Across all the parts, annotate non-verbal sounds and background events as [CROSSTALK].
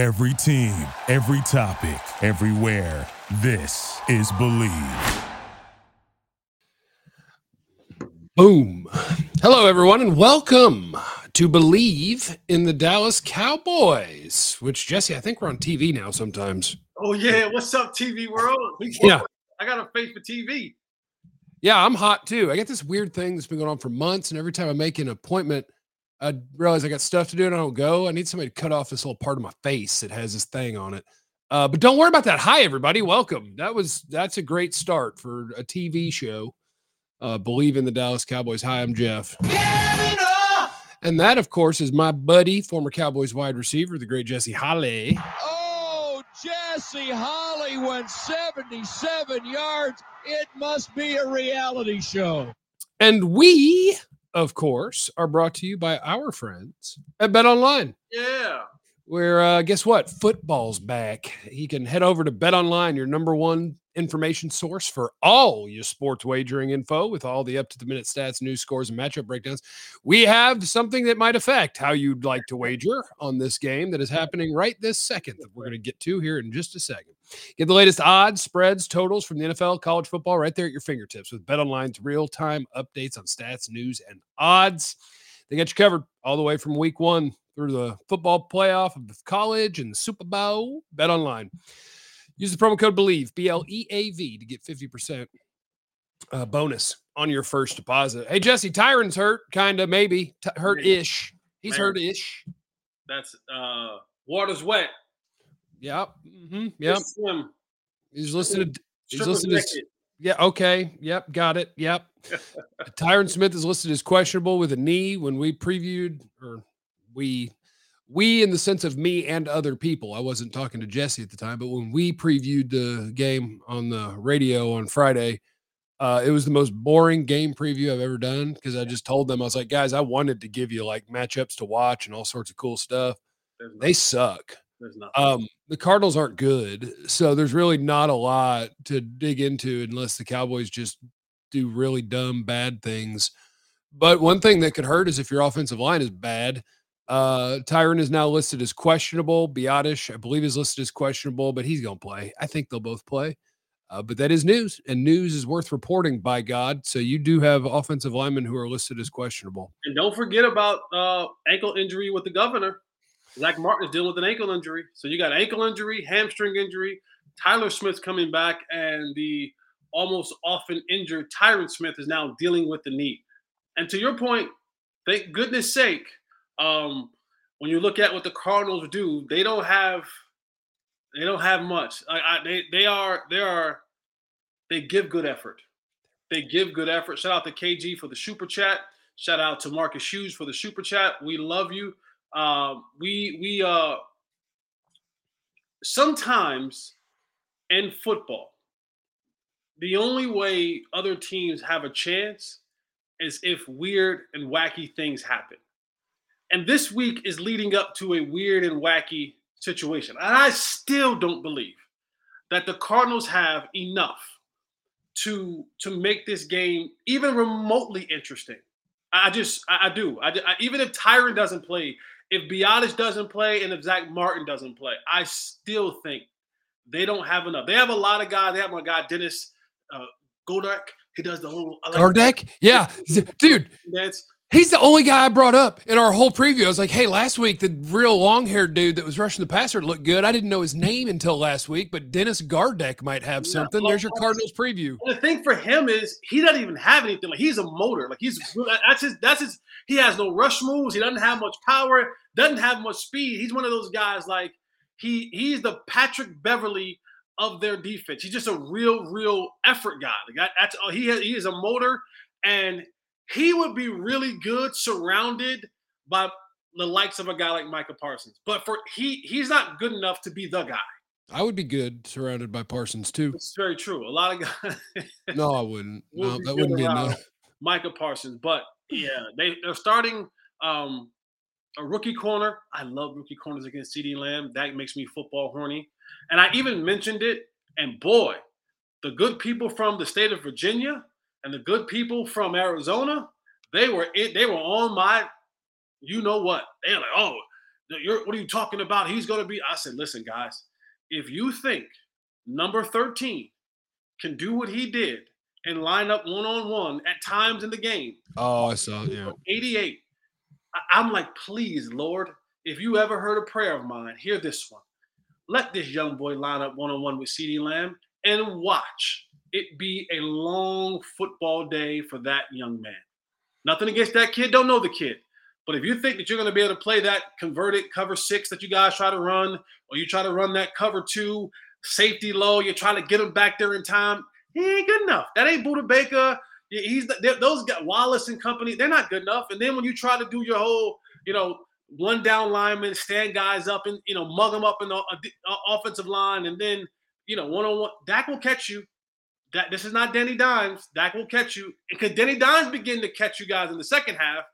Every team, every topic, everywhere. This is Bleav. Boom. Hello, everyone, and welcome to Bleav in the Dallas Cowboys, which, Jesse, I think we're on TV now sometimes. Oh, yeah. What's up, TV world? Yeah. I got a face for TV. Yeah, I'm hot too. I got this weird thing that's been going on for months, and every time I make an appointment, I realize I got stuff to do and I don't go. I need somebody to cut off this little part of my face that has this thing on it. Uh, but don't worry about that. Hi, everybody. Welcome. That was that's a great start for a TV show. Uh, Bleav in the Dallas Cowboys. Hi, I'm Jeff. And that, of course, is my buddy, former Cowboys wide receiver, the great Jesse Holley. Oh, Jesse Holley went 77 yards. It must be a reality show. And we, of course, are brought to you by our friends at BetOnline. Yeah. Where uh, guess what? Football's back. You can head over to BetOnline, your number one information source for all your sports wagering info with all the up to the minute stats, news scores, and matchup breakdowns. We have something that might affect how you'd like to wager on this game that is happening right this second that we're going to get to here in just a second. Get the latest odds, spreads, totals from the NFL, college football right there at your fingertips with BetOnline's real time updates on stats, news, and odds. They got you covered all the way from week one through the football playoff of college and the Super Bowl. BetOnline. Use the promo code BLEAV, B L E A V, to get 50% uh, bonus on your first deposit. Hey, Jesse, Tyron's hurt, kind of, maybe. T- hurt ish. He's hurt ish. That's uh water's wet. Yep. hmm Yep. Swim. He's listed. He's Strip listed naked. Yeah. Okay. Yep. Got it. Yep. [LAUGHS] Tyron Smith is listed as questionable with a knee. When we previewed, or we, we in the sense of me and other people. I wasn't talking to Jesse at the time, but when we previewed the game on the radio on Friday, uh, it was the most boring game preview I've ever done because I just told them I was like, guys, I wanted to give you like matchups to watch and all sorts of cool stuff. They suck. There's. Um, the Cardinals aren't good, so there's really not a lot to dig into unless the Cowboys just do really dumb, bad things. But one thing that could hurt is if your offensive line is bad. Uh, Tyron is now listed as questionable. Biadasz, I believe, is listed as questionable, but he's going to play. I think they'll both play. Uh, but that is news, and news is worth reporting by God. So you do have offensive linemen who are listed as questionable. and don't forget about uh ankle injury with the governor. Zack Martin is dealing with an ankle injury. So you got ankle injury, hamstring injury. Tyler Smith's coming back, and the almost often injured Tyron Smith is now dealing with the knee. And to your point, thank goodness sake, um, when you look at what the Cardinals do, they don't have they don't have much. I, I, they they are they are they give good effort. They give good effort. Shout out to KG for the super chat. Shout out to Marcus Hughes for the super chat. We love you. Um, we we uh sometimes in football, the only way other teams have a chance is if weird and wacky things happen. And this week is leading up to a weird and wacky situation. And I still don't believe that the Cardinals have enough to to make this game even remotely interesting. I just I, I do. I, I- even if Tyron doesn't play, if Biadasz doesn't play, and if Zack Martin doesn't play, I still think they don't have enough. They have a lot of guys. They have my guy Dennis uh, Gardeck. He does the whole like Gardeck? Yeah. [LAUGHS] Dude, dance. He's the only guy I brought up in our whole preview. I was like, hey, last week, the real long haired dude that was rushing the passer looked good. I didn't know his name until last week, but Dennis Gardeck might have Yeah, something. well, There's your Cardinals preview. The thing for him is he doesn't even have anything. Like he's a motor. Like he's that's his that's his. He has no rush moves. He doesn't have much power. Doesn't have much speed. He's one of those guys like he he's the Patrick Beverley of their defense. He's just a real real effort guy. Like that, that's he has, he is a motor, and he would be really good surrounded by the likes of a guy like Micah Parsons. But for he he's not good enough to be the guy. I would be good surrounded by Parsons, too. It's very true. A lot of guys. [LAUGHS] No, I wouldn't. [LAUGHS] No, be that wouldn't be enough. Micah Parsons. But yeah, they, they're starting um, a rookie corner. I love rookie corners against CeeDee Lamb. That makes me football horny. And I even mentioned it. And boy, the good people from the state of Virginia and the good people from Arizona, they were it, they were on my you know what. They're like, oh, You're, what are you talking about? He's going to be. I said, listen, guys, if you think number 13 can do what he did and line up one on one at times in the game. Oh, I saw. Yeah. 88. I, am like, please, Lord, if you ever heard a prayer of mine, hear this one. Let this young boy line up one on one with CeeDee Lamb and watch it be a long football day for that young man. Nothing against that kid. Don't know the kid. But if you think that you're going to be able to play that converted cover six that you guys try to run, or you try to run that cover two, safety low, you're trying to get him back there in time, he ain't good enough. That ain't Budda Baker. He's those guys, Wallace and company. They're not good enough. And then when you try to do your whole, you know, one down lineman, stand guys up and you know mug them up in the uh, uh, offensive line, and then you know one on one, Dak will catch you. That this is not Danny Dimes. Dak will catch you. And could Danny Dimes begin to catch you guys in the second half?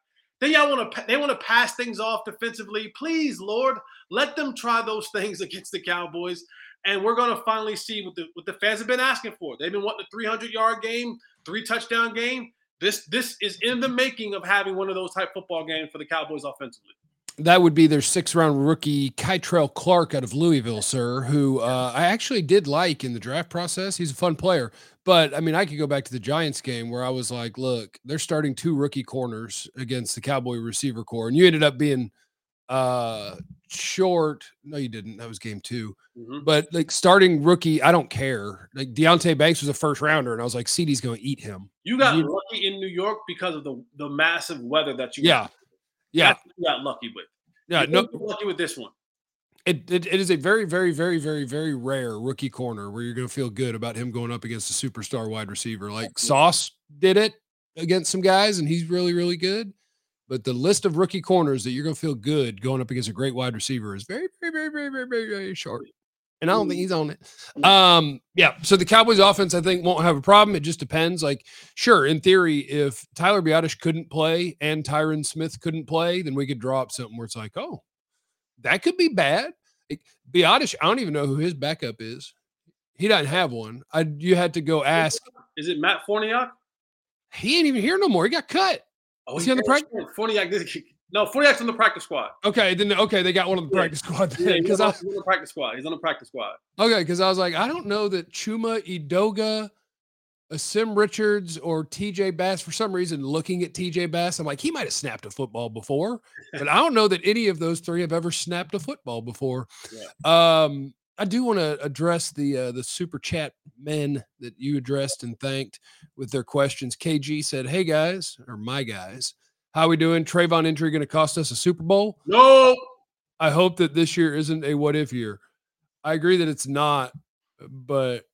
Then y'all want to they want to pass things off defensively. Please, Lord, let them try those things [LAUGHS] against the Cowboys and we're going to finally see what the what the fans have been asking for. They've been wanting a 300 yard game, three touchdown game. This this is in the making of having one of those type football games for the Cowboys offensively. That would be their six round rookie Kei'Trel Clark out of Louisville, sir, who uh, I actually did like in the draft process. He's a fun player, but I mean, I could go back to the Giants game where I was like, look, they're starting two rookie corners against the Cowboy receiver core, and you ended up being uh short. No, you didn't. That was game 2 mm-hmm. But like starting rookie, I don't care. Like Deonte Banks was a first rounder, and I was like, CeeDee's going to eat him. You got you, lucky in New York because of the the massive weather that you. Yeah, got. Yeah, you got lucky with. Yeah, you no, lucky with this one. It, it, it is a very, very, very, very, very rare rookie corner where you're going to feel good about him going up against a superstar wide receiver. Like Sauce did it against some guys, and he's really, really good. But the list of rookie corners that you're going to feel good going up against a great wide receiver is very, very, very, very, very, very, very short. And I don't think he's on it. Um, yeah. So the Cowboys offense, I think, won't have a problem. It just depends. Like, sure, in theory, if Tyler Biadasz couldn't play and Tyron Smith couldn't play, then we could draw up something where it's like, oh, that could be bad. Like, Biadasz, I don't even know who his backup is. He doesn't have one. I you had to go ask. Is it Matt Farniok? He ain't even here no more. He got cut. Oh, is he on the practice? Farniok, no, Farniok's on the practice squad. Okay, then okay, they got one on the practice yeah. squad. Then, yeah, he's, on, he's on the practice squad. He's on the practice squad. Okay, because I was like, I don't know that Chuma Edoga, Asim Richards, or TJ Bass for some reason. Looking at TJ Bass, I'm like, he might have snapped a football before, [LAUGHS] but I don't know that any of those three have ever snapped a football before. Yeah. Um, I do want to address the uh, the super chat men that you addressed and thanked with their questions. KG said, "Hey guys, or my guys, how we doing? Trevon injury going to cost us a Super Bowl? No. I hope that this year isn't a what if year. I agree that it's not, but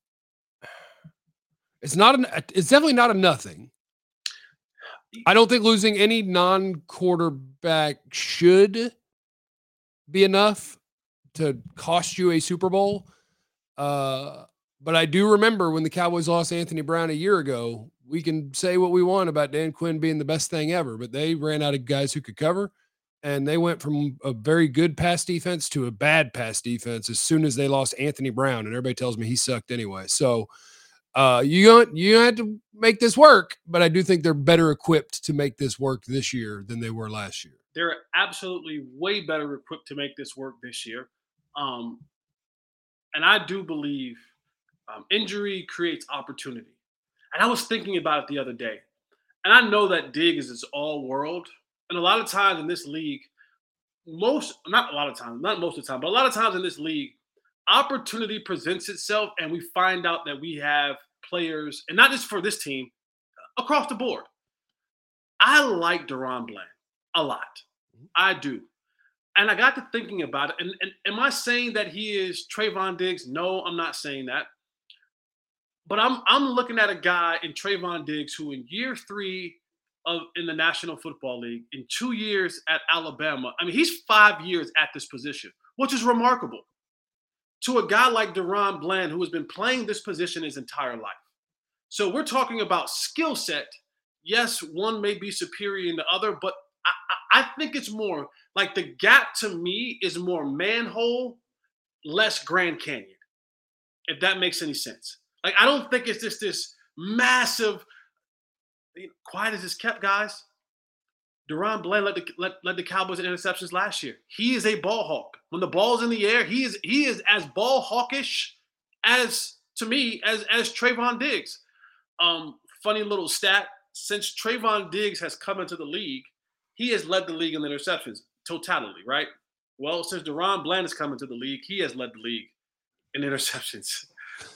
it's not an. It's definitely not a nothing. I don't think losing any non quarterback should be enough to cost you a Super Bowl. Uh, but I do remember when the Cowboys lost Anthony Brown a year ago. We can say what we want about Dan Quinn being the best thing ever, but they ran out of guys who could cover, and they went from a very good pass defense to a bad pass defense as soon as they lost Anthony Brown. And everybody tells me he sucked anyway. So uh, you don't you had to make this work, but I do think they're better equipped to make this work this year than they were last year. They're absolutely way better equipped to make this work this year. Um, and I do believe um, injury creates opportunity. And I was thinking about it the other day. And I know that Diggs is its all world. And a lot of times in this league, most, not a lot of times, not most of the time, but a lot of times in this league, opportunity presents itself and we find out that we have players, and not just for this team, across the board. I like DaRon Bland a lot. Mm-hmm. I do. And I got to thinking about it. And, and am I saying that he is Trevon Diggs? No, I'm not saying that. But I'm I'm looking at a guy in Trevon Diggs who in year three of in the National Football League, in two years at Alabama, I mean, he's five years at this position, which is remarkable. To a guy like DaRon Bland, who has been playing this position his entire life. So we're talking about skill set. Yes, one may be superior in the other, but I, I think it's more like the gap to me is more manhole, less Grand Canyon, if that makes any sense. Like I don't think it's just this massive. quiet as it's kept, guys. DaRon Bland led the led, led the Cowboys in interceptions last year. He is a ball hawk. When the ball's in the air, he is he is as ball hawkish as to me as as Trevon Diggs. Um, funny little stat: since Trevon Diggs has come into the league, he has led the league in interceptions totality. Right. Well, since DaRon Bland has come into the league, he has led the league in interceptions.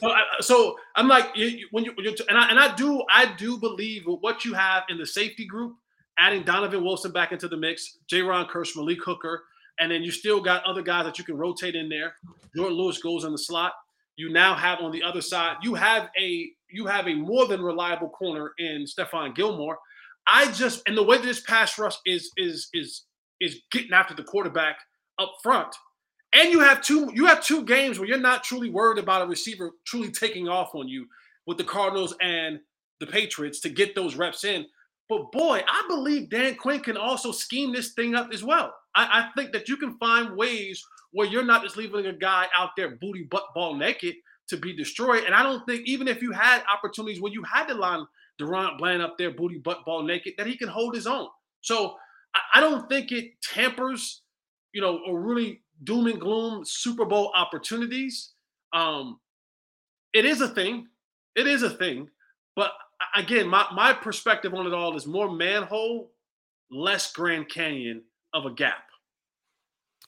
So, I, so I'm like, when you, and I and I do I do believe what you have in the safety group, adding Donovan Wilson back into the mix, Jayron Kearse, Malik Hooker, and then you still got other guys that you can rotate in there. Jourdan Lewis goes in the slot. You now have on the other side, you have a you have a more than reliable corner in Stephon Gilmore. I just and the way this pass rush is is is is getting after the quarterback up front and you have two you have two games where you're not truly worried about a receiver truly taking off on you with the Cardinals and the Patriots to get those reps in. But boy, I believe Dan Quinn can also scheme this thing up as well. I, I think that you can find ways where you're not just leaving a guy out there booty butt ball naked to be destroyed. And I don't think even if you had opportunities where you had to line DaRon Bland up there booty butt ball naked, that he can hold his own. So I, I don't think it tampers, you know, or really doom and gloom Super Bowl opportunities. Um, it is a thing. It is a thing. But again, my, my perspective on it all is more manhole, less Grand Canyon of a gap.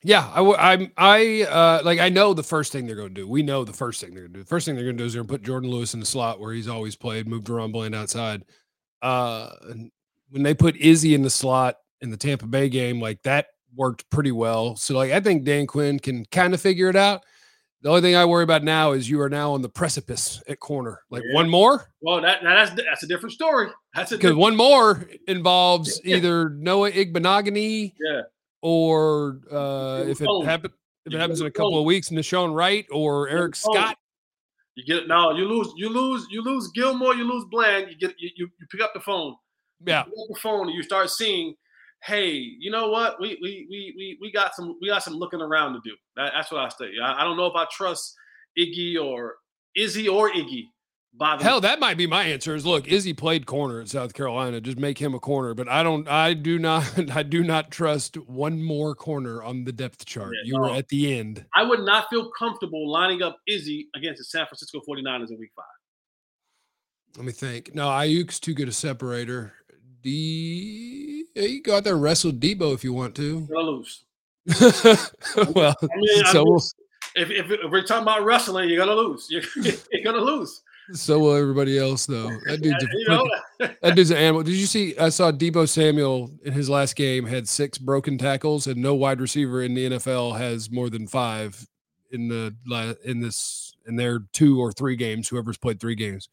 Yeah, I, I'm, I, uh, like, I know the first thing they're going to do. We know the first thing they're going to do. The first thing they're going to do is they're going to put Jourdan Lewis in the slot where he's always played, move DaRon Bland outside. Uh, when they put Izzy in the slot in the Tampa Bay game, like that worked pretty well. So like I think Dan Quinn can kind of figure it out. The only thing I worry about now is you are now on the precipice at corner. Like yeah. one more. Well, that that's that's a different story. That's because one more involves [LAUGHS] yeah. either Noah Igbinoghene, yeah, or uh, if it happens if it happens in a couple of weeks, Nahshon Wright or Eric Scott. You get no. You lose. You lose. You lose Gilmore. You lose Bland. You get. You you, you pick up the phone. Yeah. the phone and you start seeing hey, you know what? We we we we we got some we got some looking around to do. That, that's what I say. I, I, don't know if I trust Iggy or Izzy or Iggy. By Hell, that might be my answer. Is look, Izzy played corner in South Carolina. Just make him a corner. But I don't. I do not. [LAUGHS] I do not trust one more corner on the depth chart. Yeah, you no. were at the end. I would not feel comfortable lining up Izzy against the San Francisco 49ers in Week Five. Let me think. No, Aiyuk's too good a separator. D. Yeah, you go out there and wrestle Deebo if you want to. Gonna lose. [LAUGHS] well, I mean, so I mean, if, if, if, we're talking about wrestling, you're gonna lose. You're, [LAUGHS] you're gonna lose. So will everybody else, though. That dude's, a, [LAUGHS] you know? that dude's an animal. Did you see? I saw Deebo Samuel in his last game had six broken tackles, and no wide receiver in the NFL has more than five in the in this in their two or three games. Whoever's played three games,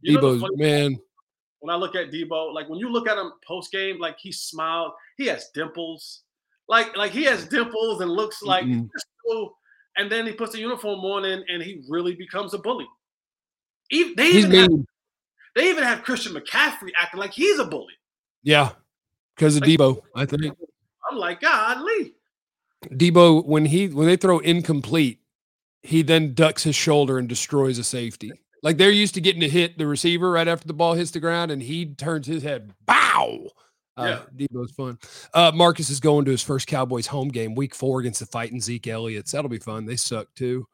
you Deebo's man when I look at Deebo, like when you look at him post game, like he smiled, he has dimples, like like he has dimples and looks like, mm-hmm. and then he puts the uniform on and, and he really becomes a bully. Even, they even have, they even have Christian McCaffrey acting like he's a bully. Yeah, because of like, Deebo, I think. I'm like, God, Lee. Deebo, when he when they throw incomplete, he then ducks his shoulder and destroys a safety. Like they're used to getting to hit the receiver right after the ball hits the ground, and he turns his head. Bow. Uh, yeah. Deebo's fun. Uh, Marcus is going to his first Cowboys home game, week four against the fighting Zeke Elliott's. That'll be fun. They suck too.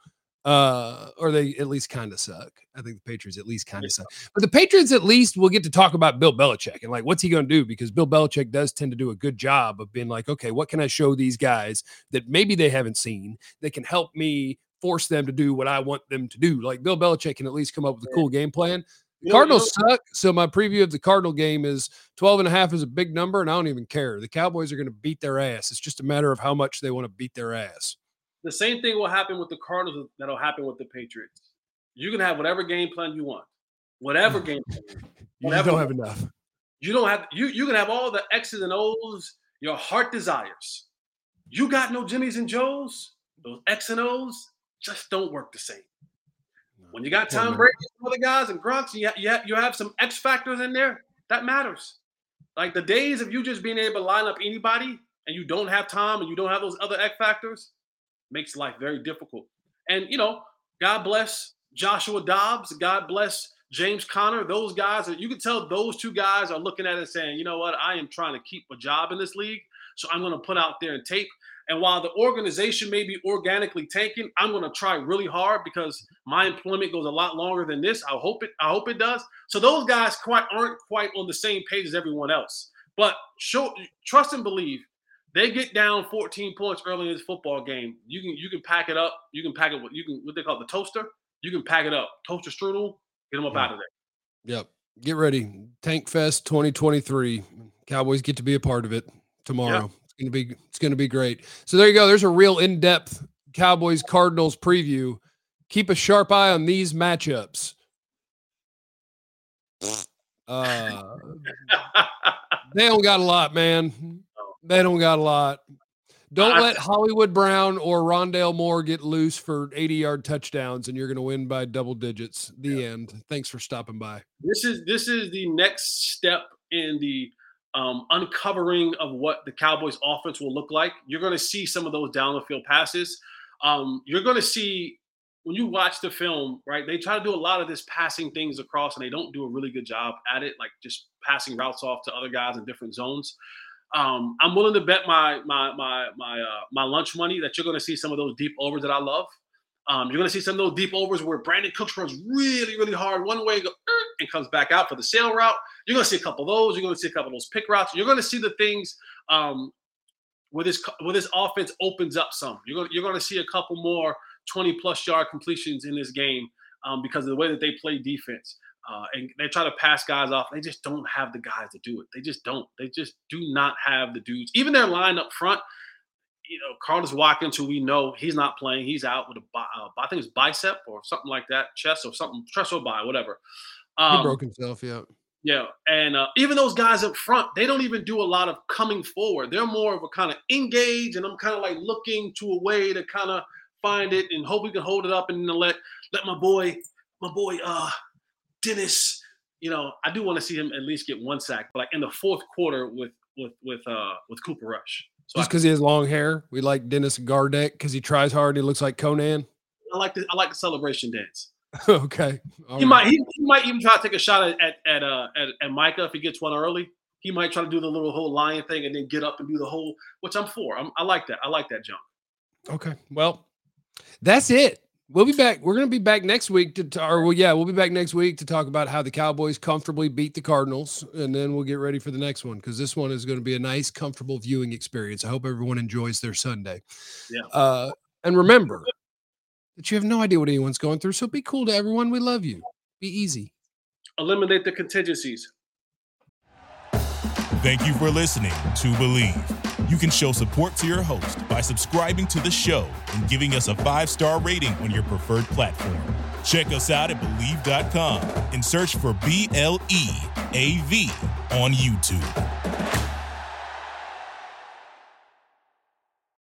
Uh, or they at least kind of suck. I think the Patriots at least kind of suck. But the Patriots at least will get to talk about Bill Belichick and like what's he going to do because Bill Belichick does tend to do a good job of being like, okay, what can I show these guys that maybe they haven't seen that can help me force them to do what I want them to do. Like Bill Belichick can at least come up with a cool game plan. The Cardinals suck. So my preview of the Cardinal game is 12 and a half is a big number, and I don't even care. The Cowboys are going to beat their ass. It's just a matter of how much they want to beat their ass. The same thing will happen with the Cardinals that'll happen with the Patriots. You can have whatever game plan you want. Whatever [LAUGHS] game plan. you don't have enough. You don't have you you can have all the X's and O's your heart desires. You got no Jimmys and Joes, those X and O's, just don't work the same. When you got Tom Brady and other guys and Gronks, you, you, you have some X factors in there, that matters. Like the days of you just being able to line up anybody and you don't have Tom and you don't have those other X factors makes life very difficult. And, you know, God bless Joshua Dobbs. God bless James Conner, those guys are you can tell those two guys are looking at it saying, you know what, I am trying to keep a job in this league. So I'm going to put out there and tape. And while the organization may be organically tanking, I'm going to try really hard because my employment goes a lot longer than this. I hope it. I hope it does. So those guys quite aren't quite on the same page as everyone else. But show, trust and believe. They get down 14 points early in this football game. You can you can pack it up. You can pack it. You can what they call it, the toaster. You can pack it up. Toaster strudel. Get them up yeah. out of there. Yep. Get ready. Tank Fest 2023. Cowboys get to be a part of it tomorrow. It's gonna be it's gonna be great. So there you go. There's a real in-depth Cowboys Cardinals preview. Keep a sharp eye on these matchups. Uh, they don't got a lot, man. They don't got a lot. Don't let Hollywood Brown or Rondale Moore get loose for 80 yard touchdowns, and you're going to win by double digits. The yeah. end. Thanks for stopping by. This is this is the next step in the um, uncovering of what the Cowboys offense will look like. You're going to see some of those down the field passes. Um, you're going to see when you watch the film, right? They try to do a lot of this passing things across, and they don't do a really good job at it, like just passing routes off to other guys in different zones. Um, I'm willing to bet my my my my uh, my lunch money that you're going to see some of those deep overs that I love. Um, you're going to see some of those deep overs where Brandin Cooks runs really, really hard one way, go, er, and comes back out for the sail route. You're going to see a couple of those. You're going to see a couple of those pick routes. You're going to see the things um, where this where this offense opens up some. You're going you're going to see a couple more 20 plus yard completions in this game um, because of the way that they play defense. Uh, and they try to pass guys off. They just don't have the guys to do it. They just don't. They just do not have the dudes. Even their line up front, you know, Carlos Watkins, who we know he's not playing, he's out with a, uh, I think it's bicep or something like that, chest or something, chest or whatever. Um, he broke himself, yeah. Yeah, and uh, even those guys up front, they don't even do a lot of coming forward. They're more of a kind of engage, and I'm kind of like looking to a way to kind of find it and hope we can hold it up and let let my boy, my boy, uh, Dennis. You know, I do want to see him at least get one sack, but like in the fourth quarter with with with uh with Cooper Rush. So Just because he has long hair, we like Dennis Gardeck because he tries hard. He looks like Conan. I like the I like the celebration dance. [LAUGHS] okay, All he right. might he, he, might even try to take a shot at at at, uh, at at Micah if he gets one early. He might try to do the little whole lion thing and then get up and do the whole, which I'm for. I'm, I like that. I like that jump. Okay, well, that's it. We'll be back. We're going to be back next week to, or well, yeah, we'll be back next week to talk about how the Cowboys comfortably beat the Cardinals, and then we'll get ready for the next one because this one is going to be a nice, comfortable viewing experience. I hope everyone enjoys their Sunday. Yeah. Uh, and remember that you have no idea what anyone's going through, so be cool to everyone. We love you. Be easy. Eliminate the contingencies. Thank you for listening to Bleav. You can show support to your host by subscribing to the show and giving us a five star rating on your preferred platform. Check us out at Bleav.com and search for B L E A V on YouTube.